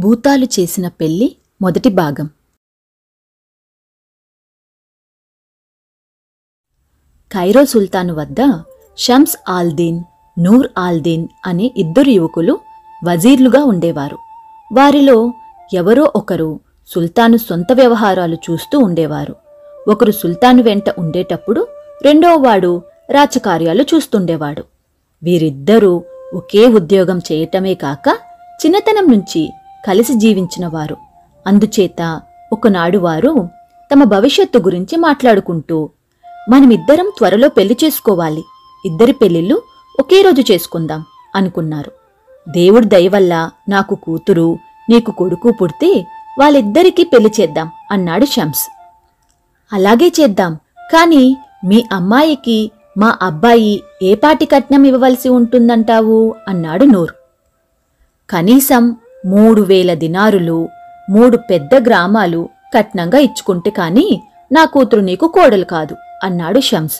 భూతాలు చేసిన పెళ్ళి మొదటి భాగం. ఖైరో సుల్తాను వద్ద షమ్స్ ఆల్దీన్ నూర్ ఆల్దీన్ అనే ఇద్దరు యువకులు వజీర్లుగా ఉండేవారు. వారిలో ఎవరో ఒకరు సుల్తాను సొంత వ్యవహారాలు చూస్తూ ఉండేవారు. ఒకరు సుల్తాను వెంట ఉండేటప్పుడు రెండోవాడు రాచకార్యాలు రాజకార్యాలు చూస్తుండేవాడు. వీరిద్దరూ ఒకే ఉద్యోగం చేయటమే కాక చిన్నతనం నుంచి కలిసి జీవించినవారు. అందుచేత ఒకనాడు వారు తమ భవిష్యత్తు గురించి మాట్లాడుకుంటూ మనమిద్దరం త్వరలో పెళ్ళి చేసుకోవాలి. ఇద్దరి పెళ్ళిళ్ళు ఒకే రోజు చేసుకుందాం అనుకున్నారు. దేవుడి దయ వల్ల నాకు కూతురు నీకు కొడుకు పుడితే వాళ్ళిద్దరికీ పెళ్ళి చేద్దాం అన్నాడు షమ్స్. అలాగే చేద్దాం. కాని మీ అమ్మాయికి మా అబ్బాయి ఏ పాటి కట్నం ఇవ్వవలసి ఉంటుందంటావు? అన్నాడు నూర్. కనీసం మూడు వేల దినారులు మూడు పెద్ద గ్రామాలు కట్నంగా ఇచ్చుకుంటే కాని నా కూతురు నీకు కోడలు కాదు అన్నాడు షమ్స్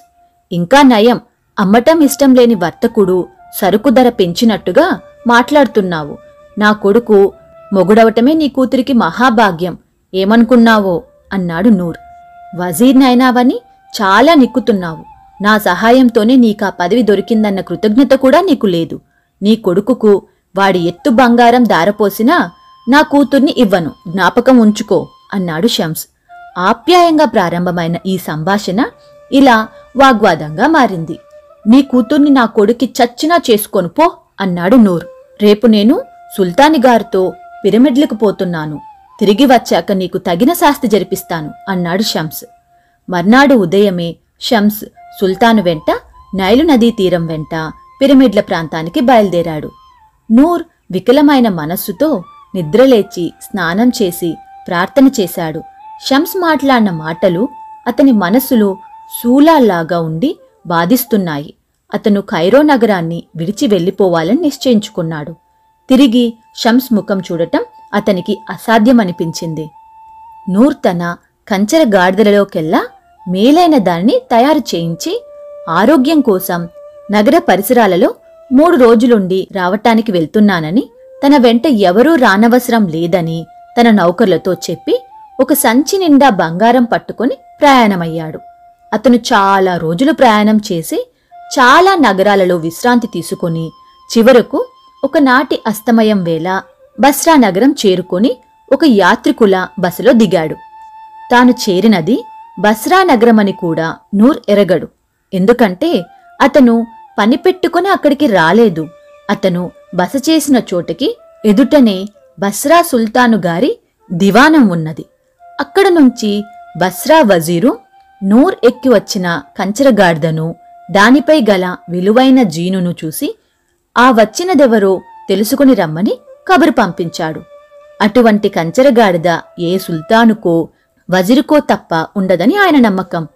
ఇంకా నయం అమ్మటం ఇష్టం లేని వర్తకుడు సరుకు ధర పెంచినట్టుగా మాట్లాడుతున్నావు. నా కొడుకు మొగుడవటమే నీ కూతురికి మహాభాగ్యం ఏమనుకున్నావో అన్నాడు నూర్. వజీర్నైనావని చాలా నిక్కుతున్నావు. నా సహాయంతోనే నీకా పదవి దొరికిందన్న కృతజ్ఞత కూడా నీకు లేదు. నీ కొడుకుకు వాడి ఎత్తు బంగారం దారపోసినా నా కూతుర్ని ఇవ్వను జ్ఞాపకం ఉంచుకో అన్నాడు షమ్స్ ఆప్యాయంగా ప్రారంభమైన ఈ సంభాషణ ఇలా వాగ్వాదంగా మారింది. నీ కూతుర్ని నా కొడుకి చచ్చినా చేసుకొని పో అన్నాడు నూర్. రేపు నేను సుల్తాని గారితో పిరమిడ్లకు పోతున్నాను. తిరిగి వచ్చాక నీకు తగిన శాస్తి జరిపిస్తాను అన్నాడు షమ్స్ మర్నాడు ఉదయమే షమ్స్ సుల్తాను వెంట నైలు నదీ తీరం వెంట పిరమిడ్ల ప్రాంతానికి బయలుదేరాడు. నూర్ వికలమైన మనస్సుతో నిద్రలేచి స్నానం చేసి ప్రార్థన చేశాడు. షమ్స్ మాట్లాడిన మాటలు అతని మనస్సులో శూలాల్లాగా ఉండి బాధిస్తున్నాయి. అతను ఖైరో నగరాన్ని విడిచి వెళ్ళిపోవాలని నిశ్చయించుకున్నాడు. తిరిగి షమ్స్ ముఖం చూడటం అతనికి అసాధ్యమనిపించింది. నూర్ తన కంచెర గాడిదలలోకెల్లా మేలైన దాన్ని తయారు చేయించి ఆరోగ్యం కోసం నగర పరిసరాలలో మూడు రోజులుండి రావటానికి వెళ్తున్నానని తన వెంట ఎవరూ రానవసరం లేదని తన నౌకర్లతో చెప్పి ఒక సంచి నిండా బంగారం పట్టుకొని ప్రయాణమయ్యాడు. అతను చాలా రోజులు ప్రయాణం చేసి చాలా నగరాలలో విశ్రాంతి తీసుకొని చివరకు ఒకనాటి అస్తమయం వేళ బస్రా నగరం చేరుకొని ఒక యాత్రికుల బస్సులో దిగాడు. తాను చేరినది బస్రా నగరమని కూడా నూర్ ఎరగడు. ఎందుకంటే అతను పని పెట్టుకుని అక్కడికి రాలేదు. అతను బస చేసిన చోటకి ఎదుటనే బస్రా సుల్తాను గారి దివానం ఉన్నది. అక్కడ నుంచి బస్రా వజీరు నూర్ ఎక్కి వచ్చిన కంచరగాడిదను దానిపై గల విలువైన జీనును చూసి ఆ వచ్చినదెవరో తెలుసుకుని రమ్మని కబురు పంపించాడు. అటువంటి కంచరగాడిద ఏ సుల్తానుకో వజిరుకో తప్ప ఉండదని ఆయన నమ్మకం.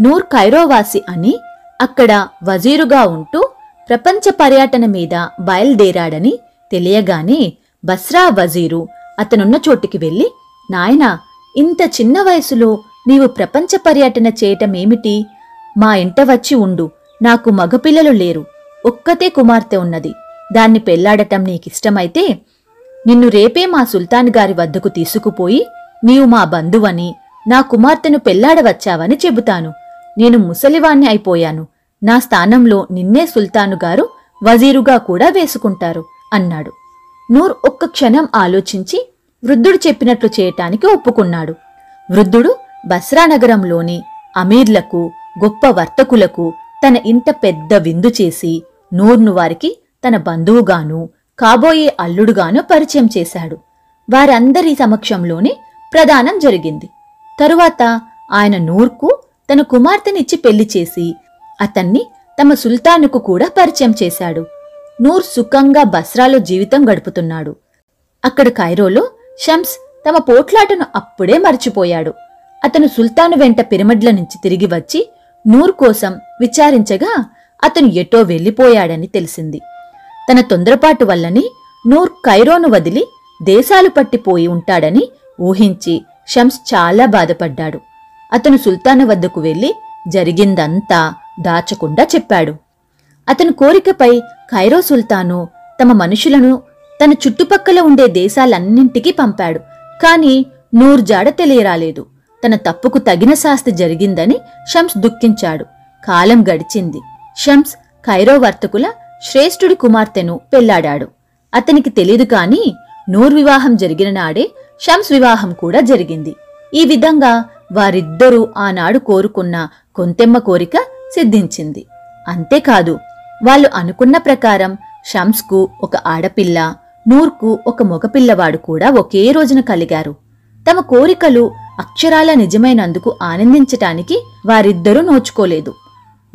నూర్ కైరోవాసి అని అక్కడ వజీరుగా ఉంటూ ప్రపంచ పర్యటన మీద బయలుదేరాడని తెలియగానే బస్రా వజీరు అతనున్న చోటికి వెళ్ళి నాయనా ఇంత చిన్న వయసులో నీవు ప్రపంచ పర్యటన చేయటమేమిటి? మా ఇంట వచ్చి ఉండు నాకు మగపిల్లలు లేరు ఒక్కతే కుమార్తె ఉన్నది దాన్ని పెళ్ళాడటం నీకిష్టమైతే నిన్ను రేపే మా సుల్తాన్ గారి వద్దకు తీసుకుపోయి నీవు మా బంధువని నా కుమార్తెను పెళ్ళాడవచ్చావని చెబుతాను. నేను ముసలివాణ్ణి అయిపోయాను నా స్థానంలో నిన్నే సుల్తాను గారు వజీరుగా కూడా వేసుకుంటారు అన్నాడు. నూర్ ఒక్క క్షణం ఆలోచించి వృద్ధుడు చెప్పినట్లు చేయటానికి ఒప్పుకున్నాడు. వృద్ధుడు బస్రా నగరంలోని అమీర్లకు గొప్ప వర్తకులకు తన ఇంత పెద్ద విందు చేసి నూర్ను వారికి తన బంధువుగాను కాబోయే అల్లుడుగాను పరిచయం చేశాడు. వారందరి సమక్షంలోనే ప్రదానం జరిగింది. తరువాత ఆయన నూర్కు తన కుమార్తెనిచ్చి పెళ్ళి చేసి అతన్ని తమ సుల్తానుకు కూడా పరిచయం చేశాడు. నూర్ సుఖంగా బస్రాలో జీవితం గడుపుతున్నాడు. అక్కడ కైరోలో షమ్స్ తమ పోట్లాటను అప్పుడే మర్చిపోయాడు. అతను సుల్తాను వెంట పిరమిడ్ల నుంచి తిరిగి వచ్చి నూర్ కోసం విచారించగా అతను ఎటో వెళ్ళిపోయాడని తెలిసింది. తన తొందరపాటు వల్లని నూర్ ఖైరోను వదిలి దేశాలు పట్టిపోయి ఉంటాడని ఊహించి షమ్స్ చాలా బాధపడ్డాడు. అతను సుల్తాను వద్దకు వెళ్ళి జరిగిందంతా దాచకుండా చెప్పాడు. అతని కోరికపై ఖైరో సుల్తాను తమ మనుషులను తన చుట్టుపక్కల ఉండే దేశాలన్నింటికీ పంపాడు. కాని నూర్జాడ తెలియరాలేదు. తన తప్పుకు తగిన శాస్తి జరిగిందని షమ్స్ దుఃఖించాడు. కాలం గడిచింది. షమ్స్ ఖైరో వర్తకుల శ్రేష్ఠుడి కుమార్తెను పెళ్ళాడాడు. అతనికి తెలీదు కాని నూర్ వివాహం జరిగిన నాడే షమ్స్ వివాహం కూడా జరిగింది. ఈ విధంగా వారిద్దరూ ఆనాడు కోరుకున్న కొంతెమ్మ కోరిక సిద్ధించింది. అంతేకాదు వాళ్ళు అనుకున్న ప్రకారం షమ్స్కు ఒక ఆడపిల్ల నూర్కు ఒక మగపిల్లవాడు కూడా ఒకే రోజున కలిగారు. తమ కోరికలు అక్షరాల నిజమైనందుకు ఆనందించటానికి వారిద్దరూ నోచుకోలేదు.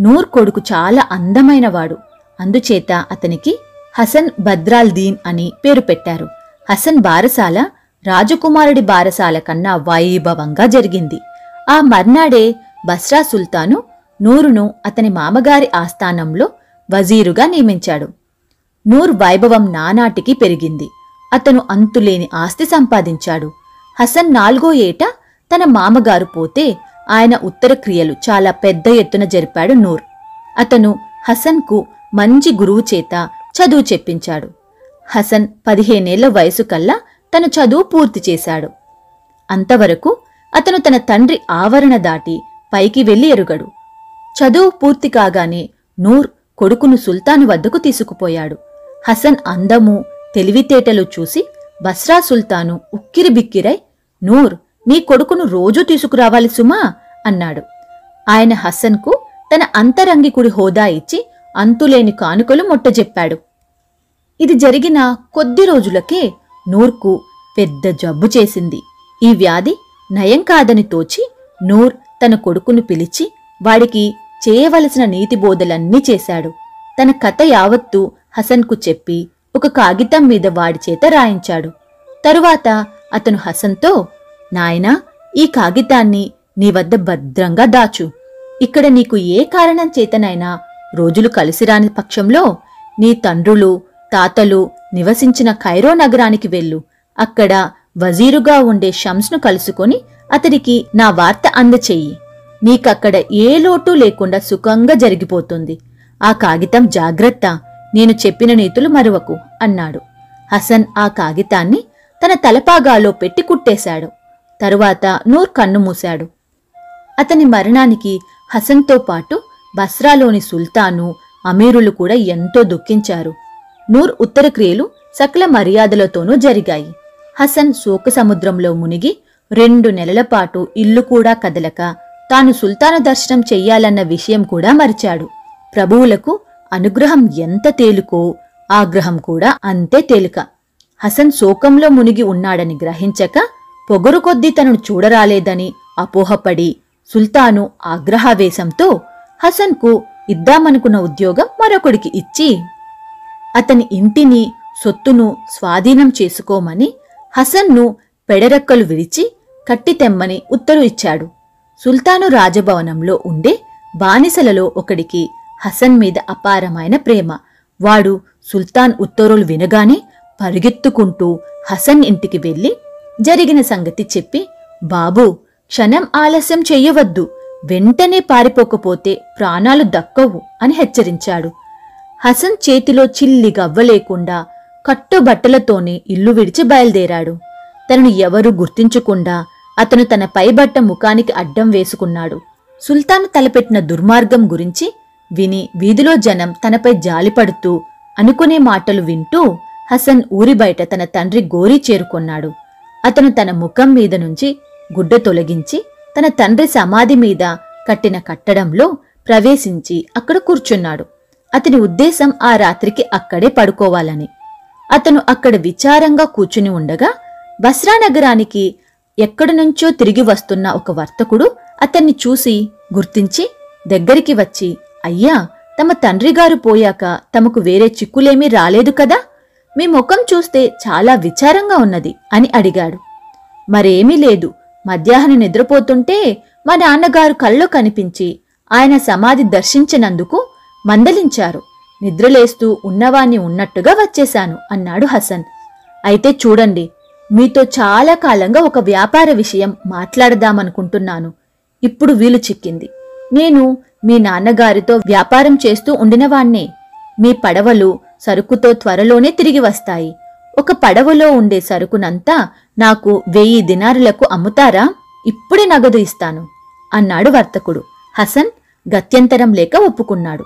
నూర్ కొడుకు చాలా అందమైనవాడు. అందుచేత అతనికి హసన్ భద్రాల్ దీన్ అని పేరు పెట్టారు. హసన్ బారసాల రాజకుమారుడి బారసాల కన్నా వైభవంగా జరిగింది. ఆ మర్నాడే బస్రా సుల్తాను నూరును అతని మామగారి ఆస్థానంలో వజీరుగా నియమించాడు. నూర్ వైభవం నానాటికి పెరిగింది. అతను అంతులేని ఆస్తి సంపాదించాడు. హసన్ నాలుగో ఏట తన మామగారు పోతే ఆయన ఉత్తర క్రియలు చాలా పెద్ద ఎత్తున జరిపాడు నూర్. అతను హసన్కు మంచి గురువు చేత చదువు చెప్పించాడు. హసన్ పదిహేనేళ్ళ వయసు కల్లా తన చదువు పూర్తి చేశాడు. అంతవరకు అతను తన తండ్రి ఆవరణ దాటి పైకి వెళ్ళి ఎరుగడు. చదువు పూర్తి కాగానే నూర్ కొడుకును సుల్తాను వద్దకు తీసుకుపోయాడు. హసన్ అందము తెలివితేటలు చూసి బస్రా సుల్తాను ఉక్కిరి బిక్కిరై నూర్ నీ కొడుకును రోజూ తీసుకురావాలి సుమా అన్నాడు. ఆయన హసన్కు తన అంతరంగికుడి హోదా ఇచ్చి అంతులేని కానుకలు మొట్టజెప్పాడు. ఇది జరిగిన కొద్ది రోజులకే నూర్కు పెద్ద జబ్బు చేసింది. ఈ వ్యాధి నయం కాదని తోచి నూర్ తన కొడుకును పిలిచి వాడికి చేయవలసిన నీతి బోధలన్నీ చేశాడు. తన కథ యావత్తు హసన్కు చెప్పి ఒక కాగితం మీద వాడి చేత రాయించాడు. తరువాత అతను హసన్తో నాయనా ఈ కాగితాన్ని నీ వద్ద భద్రంగా దాచు. ఇక్కడ నీకు ఏ కారణం చేతనైనా రోజులు కలిసిరాని పక్షంలో నీ తండ్రులు తాతలు నివసించిన ఖైరో నగరానికి వెళ్ళు. అక్కడ వజీరుగా ఉండే షమ్స్ను కలుసుకొని అతడికి నా వార్త అందచేయి నీకక్కడ ఏ లోటు లేకుండా సుఖంగా జరిగిపోతుంది. ఆ కాగితం జాగ్రత్త నేను చెప్పిన నీతులు మరువకు అన్నాడు. హసన్ ఆ కాగితాన్ని తన తలపాగాలో పెట్టి కుట్టేశాడు. తరువాత నూర్ కన్ను మూశాడు. అతని మరణానికి హసన్తో పాటు బస్రాలోని సుల్తాను అమీరులు కూడా ఎంతో దుఃఖించారు. నూర్ ఉత్తర క్రియలు సకల మర్యాదలతోనూ జరిగాయి. హసన్ శోక సముద్రంలో మునిగి రెండు నెలల పాటు ఇల్లు కూడా కదలక తాను సుల్తాను దర్శనం చెయ్యాలన్న విషయం కూడా మరిచాడు. ప్రభువులకు అనుగ్రహం ఎంత తేలుకో ఆగ్రహం కూడా అంతే తేలిక. హసన్ శోకంలో మునిగి ఉన్నాడని గ్రహించక పొగరు కొద్దీ తనను చూడరాలేదని అపోహపడి సుల్తాను ఆగ్రహావేశంతో హసన్కు ఇద్దామనుకున్న ఉద్యోగం మరొకడికి ఇచ్చి అతని ఇంటిని సొత్తును స్వాధీనం చేసుకోమని హసన్ను పెడరెక్కలు విరిచి కట్టి తెమ్మని ఉత్తరు ఇచ్చాడు. సుల్తాను రాజభవనంలో ఉండే బానిసలలో ఒకడికి హసన్ మీద అపారమైన ప్రేమ. వాడు సుల్తాన్ ఉత్తర్వులు వినగానే పరిగెత్తుకుంటూ హసన్ ఇంటికి వెళ్ళి జరిగిన సంగతి చెప్పి బాబూ క్షణం ఆలస్యం చెయ్యవద్దు. వెంటనే పారిపోకపోతే ప్రాణాలు దక్కవు అని హెచ్చరించాడు. హసన్ చేతిలో చిల్లి గవ్వలేకుండా కట్టుబట్టలతోనే ఇల్లు విడిచి బయలుదేరాడు. తనను ఎవరూ గుర్తించకుండా అతను తన పైబట్ట ముఖానికి అడ్డం వేసుకున్నాడు. సుల్తాను తలపెట్టిన దుర్మార్గం గురించి విని వీధిలో జనం తనపై జాలిపడుతూ అనుకునే మాటలు వింటూ హసన్ ఊరి బయట తన తండ్రి గోరీ చేరుకొన్నాడు. అతను తన ముఖం మీద నుంచి గుడ్డ తొలగించి తన తండ్రి సమాధి మీద కట్టిన కట్టడంలో ప్రవేశించి అక్కడ కూర్చున్నాడు. అతని ఉద్దేశం ఆ రాత్రికి అక్కడే పడుకోవాలని. అతను అక్కడ విచారంగా కూర్చుని ఉండగా బస్రా నగరానికి ఎక్కడి నుంచో తిరిగి వస్తున్న ఒక వర్తకుడు అతన్ని చూసి గుర్తించి దగ్గరికి వచ్చి అయ్యా తమ తండ్రిగారు పోయాక తమకు వేరే చిక్కులేమీ రాలేదు కదా? మీ ముఖం చూస్తే చాలా విచారంగా ఉన్నది అని అడిగాడు. మరేమీ లేదు. మధ్యాహ్నం నిద్రపోతుంటే మా నాన్నగారు కళ్ళు కనిపించి ఆయన సమాధి దర్శించినందుకు మందలించారు. నిద్రలేస్తూ ఉన్నవాణ్ణి ఉన్నట్టుగా వచ్చేశాను అన్నాడు హసన్. అయితే చూడండి మీతో చాలా కాలంగా ఒక వ్యాపార విషయం మాట్లాడదామనుకుంటున్నాను. ఇప్పుడు వీలు చిక్కింది. నేను మీ నాన్నగారితో వ్యాపారం చేస్తూ ఉండినవాణ్ణే. మీ పడవలు సరుకుతో త్వరలోనే తిరిగి వస్తాయి. ఒక పడవలో ఉండే సరుకునంతా నాకు వెయ్యి దినారులకు అమ్ముతారా? ఇప్పుడే నగదు ఇస్తాను అన్నాడు వర్తకుడు. హసన్ గత్యంతరం లేక ఒప్పుకున్నాడు.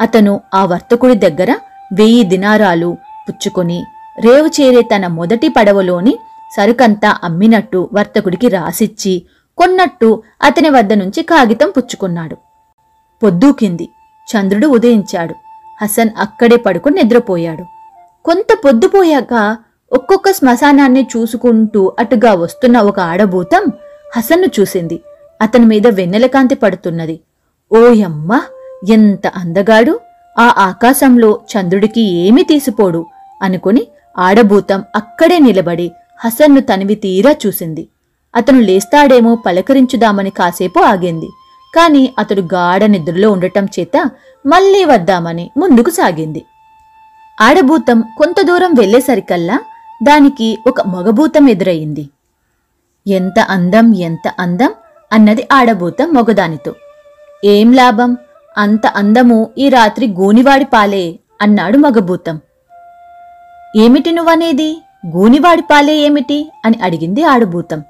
అతను ఆ వర్తకుడి దగ్గర వెయ్యి దినారాలు పుచ్చుకొని రేవు చేరే తన మొదటి పడవలోని సరుకంతా అమ్మినట్టు వర్తకుడికి రాసిచ్చి కొన్నట్టు అతని వద్ద నుంచి కాగితం పుచ్చుకున్నాడు. పొద్దూకింది. చంద్రుడు ఉదయించాడు. హసన్ అక్కడే పడుకుని నిద్రపోయాడు. కొంత పొద్దుపోయాక ఒక్కొక్క శ్మశానాన్ని చూసుకుంటూ అటుగా వస్తున్న ఒక ఆడభూతం హసన్ను చూసింది. అతని మీద వెన్నెలకాంతి పడుతున్నది. ఓయమ్మ ఎంత అందగాడు! ఆ ఆకాశంలో చంద్రుడికి ఏమీ తీసిపోడు అనుకుని ఆడభూతం అక్కడే నిలబడి హసన్ను తనివి తీరా చూసింది. అతను లేస్తాడేమో పలకరించుదామని కాసేపు ఆగింది. కాని అతడు గాఢ నిద్రలో ఉండటం చేత మళ్ళీ వద్దామని ముందుకు సాగింది. ఆడభూతం కొంత దూరం వెళ్ళేసరికల్లా దానికి ఒక మగభూతం ఎదురయింది ఎంత అందం ఎంత అందం అన్నది ఆడభూతం మొగదానితో. ఏం లాభం? అంత అందము ఈ రాత్రి గూనివాడి పాలే అన్నాడు మగభూతం. ఏమిటి నువ్వనేది? గూనివాడి పాలే ఏమిటి? అని అడిగింది ఆడభూతం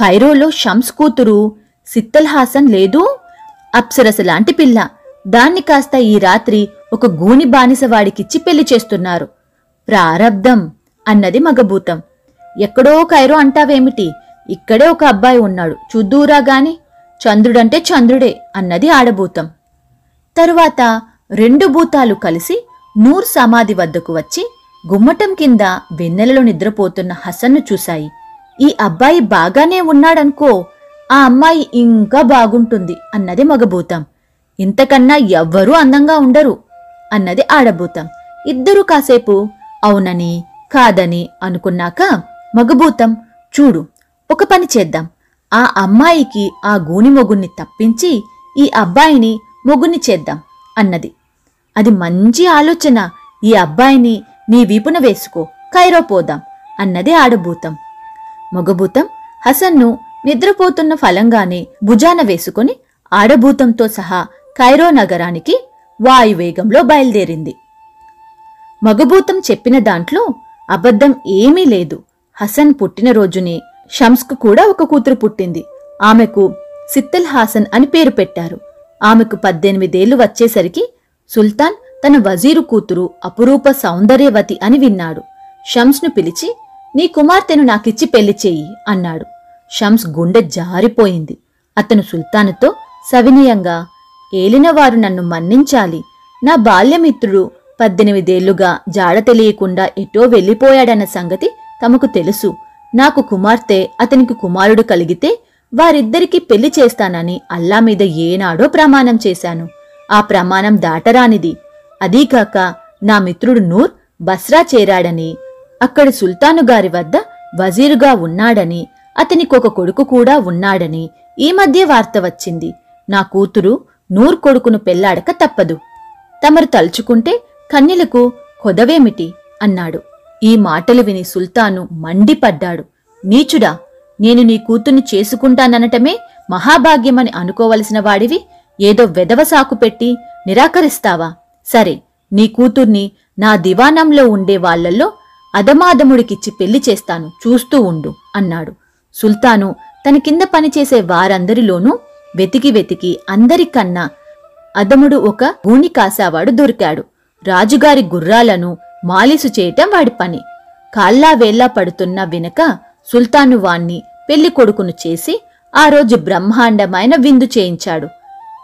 ఖైరోలో షమ్స్ కూతురు సిత్తల్ హాసన్ లేదు? అప్సరస లాంటి పిల్ల. దాన్ని కాస్త ఈ రాత్రి ఒక గూని బానిసవాడికిచ్చి పెళ్ళి చేస్తున్నారు. ప్రారబ్ధం అన్నది మగభూతం ఎక్కడో కైరో అంటావేమిటి? ఇక్కడే ఒక అబ్బాయి ఉన్నాడు. చూద్దూరా గాని? చంద్రుడంటే చంద్రుడే అన్నది ఆడభూతం తరువాత రెండు భూతాలు కలిసి నూర్ సమాధి వద్దకు వచ్చి గుమ్మటం కింద వెన్నెలలో నిద్రపోతున్న హసన్ను చూశాయి. ఈ అబ్బాయి బాగానే ఉన్నాడనుకో ఆ అమ్మాయి ఇంకా బాగుంటుంది అన్నది మగభూతం ఇంతకన్నా ఎవ్వరూ అందంగా ఉండరు అన్నది ఆడభూతం ఇద్దరూ కాసేపు అవునని కాదని అనుకున్నాక మగభూతం చూడు ఒక పని చేద్దాం. ఆ అమ్మాయికి ఆ గూని మొగుణ్ణి తప్పించి ఈ అబ్బాయిని మొగుణ్ణి చేద్దాం అన్నది. అది మంచి ఆలోచన. ఈ అబ్బాయిని నీ వీపున వేసుకో. కైరో పోదాం. అన్నది ఆడభూతం. మగభూతం హసన్ను నిద్రపోతున్న ఫలంగానే భుజాన వేసుకుని ఆడభూతంతో సహా కైరో నగరానికి వాయువేగంలో బయలుదేరింది. మగభూతం చెప్పిన దాంట్లో అబద్ధం ఏమీ లేదు. హసన్ పుట్టినరోజునే షమ్స్కు కూడా ఒక కూతురు పుట్టింది. ఆమెకు సిత్తల్ హాసన్ అని పేరు పెట్టారు. ఆమెకు పద్దెనిమిదేళ్ళు వచ్చేసరికి సుల్తాన్ తన వజీరు కూతురు అపురూప సౌందర్యవతి అని విన్నాడు. షమ్స్ను పిలిచి నీ కుమార్తెను నాకిచ్చి పెళ్ళి చెయ్యి అన్నాడు. షమ్స్ గుండె జారిపోయింది. అతను సుల్తానుతో సవినయంగా ఏలినవారు నన్ను మన్నించాలి. నా బాల్యమిత్రుడు పద్దెనిమిదేళ్ళుగా జాడ తెలియకుండా ఎటో వెళ్ళిపోయాడన్న సంగతి తమకు తెలుసు. నాకు కుమార్తె అతనికి కుమారుడు కలిగితే వారిద్దరికీ పెళ్ళి చేస్తానని అల్లా మీద ఏనాడో ప్రమాణం చేశాను. ఆ ప్రమాణం దాటరానిది. అదీకాక నా మిత్రుడు నూర్ బస్రా చేరాడని అక్కడి సుల్తాను గారి వద్ద వజీరుగా ఉన్నాడని అతనికొక కొడుకు కూడా ఉన్నాడని ఈ మధ్య వార్త వచ్చింది. నా కూతురు నూర్ కొడుకును పెళ్ళాడక తప్పదు. తమరు తలుచుకుంటే కన్యలకు కొదవేమిటి? అన్నాడు. ఈ మాటలు విని సుల్తాను మండిపడ్డాడు. నీచుడా నేను నీ కూతుర్ని చేసుకుంటాననటమే మహాభాగ్యమని అనుకోవలసిన వాడివి? ఏదో వెదవ సాకు పెట్టి నిరాకరిస్తావా? సరే నీ కూతుర్ని నా దివానంలో ఉండే వాళ్ళల్లో అదమాదముడికిచ్చి పెళ్ళి చేస్తాను చూస్తూ ఉండు అన్నాడు. సుల్తాను తన కింద పనిచేసే వారందరిలోనూ వెతికి వెతికి అందరికన్నా అదముడు ఒక గూని కాసావాడు దొరికాడు. రాజుగారి గుర్రాలను మాలిసు చేయటం వాడి పని. కాల్లా వేల్లా పడుతున్న వెనక సుల్తాను వాణ్ణి పెళ్ళి కొడుకును చేసి ఆ రోజు బ్రహ్మాండమైన విందు చేయించాడు.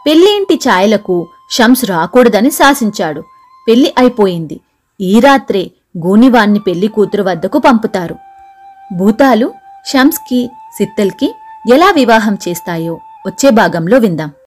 పెళ్ళి ఇంటి ఛాయలకు షమ్స్ రాకూడదని శాసించాడు. పెళ్ళి అయిపోయింది. ఈ రాత్రే గూనివాణ్ణి పెళ్ళి కూతురు వద్దకు పంపుతారు. భూతాలు షమ్స్కి సిత్తల్కి ఎలా వివాహం చేస్తాయో వచ్చే భాగంలో విందాం.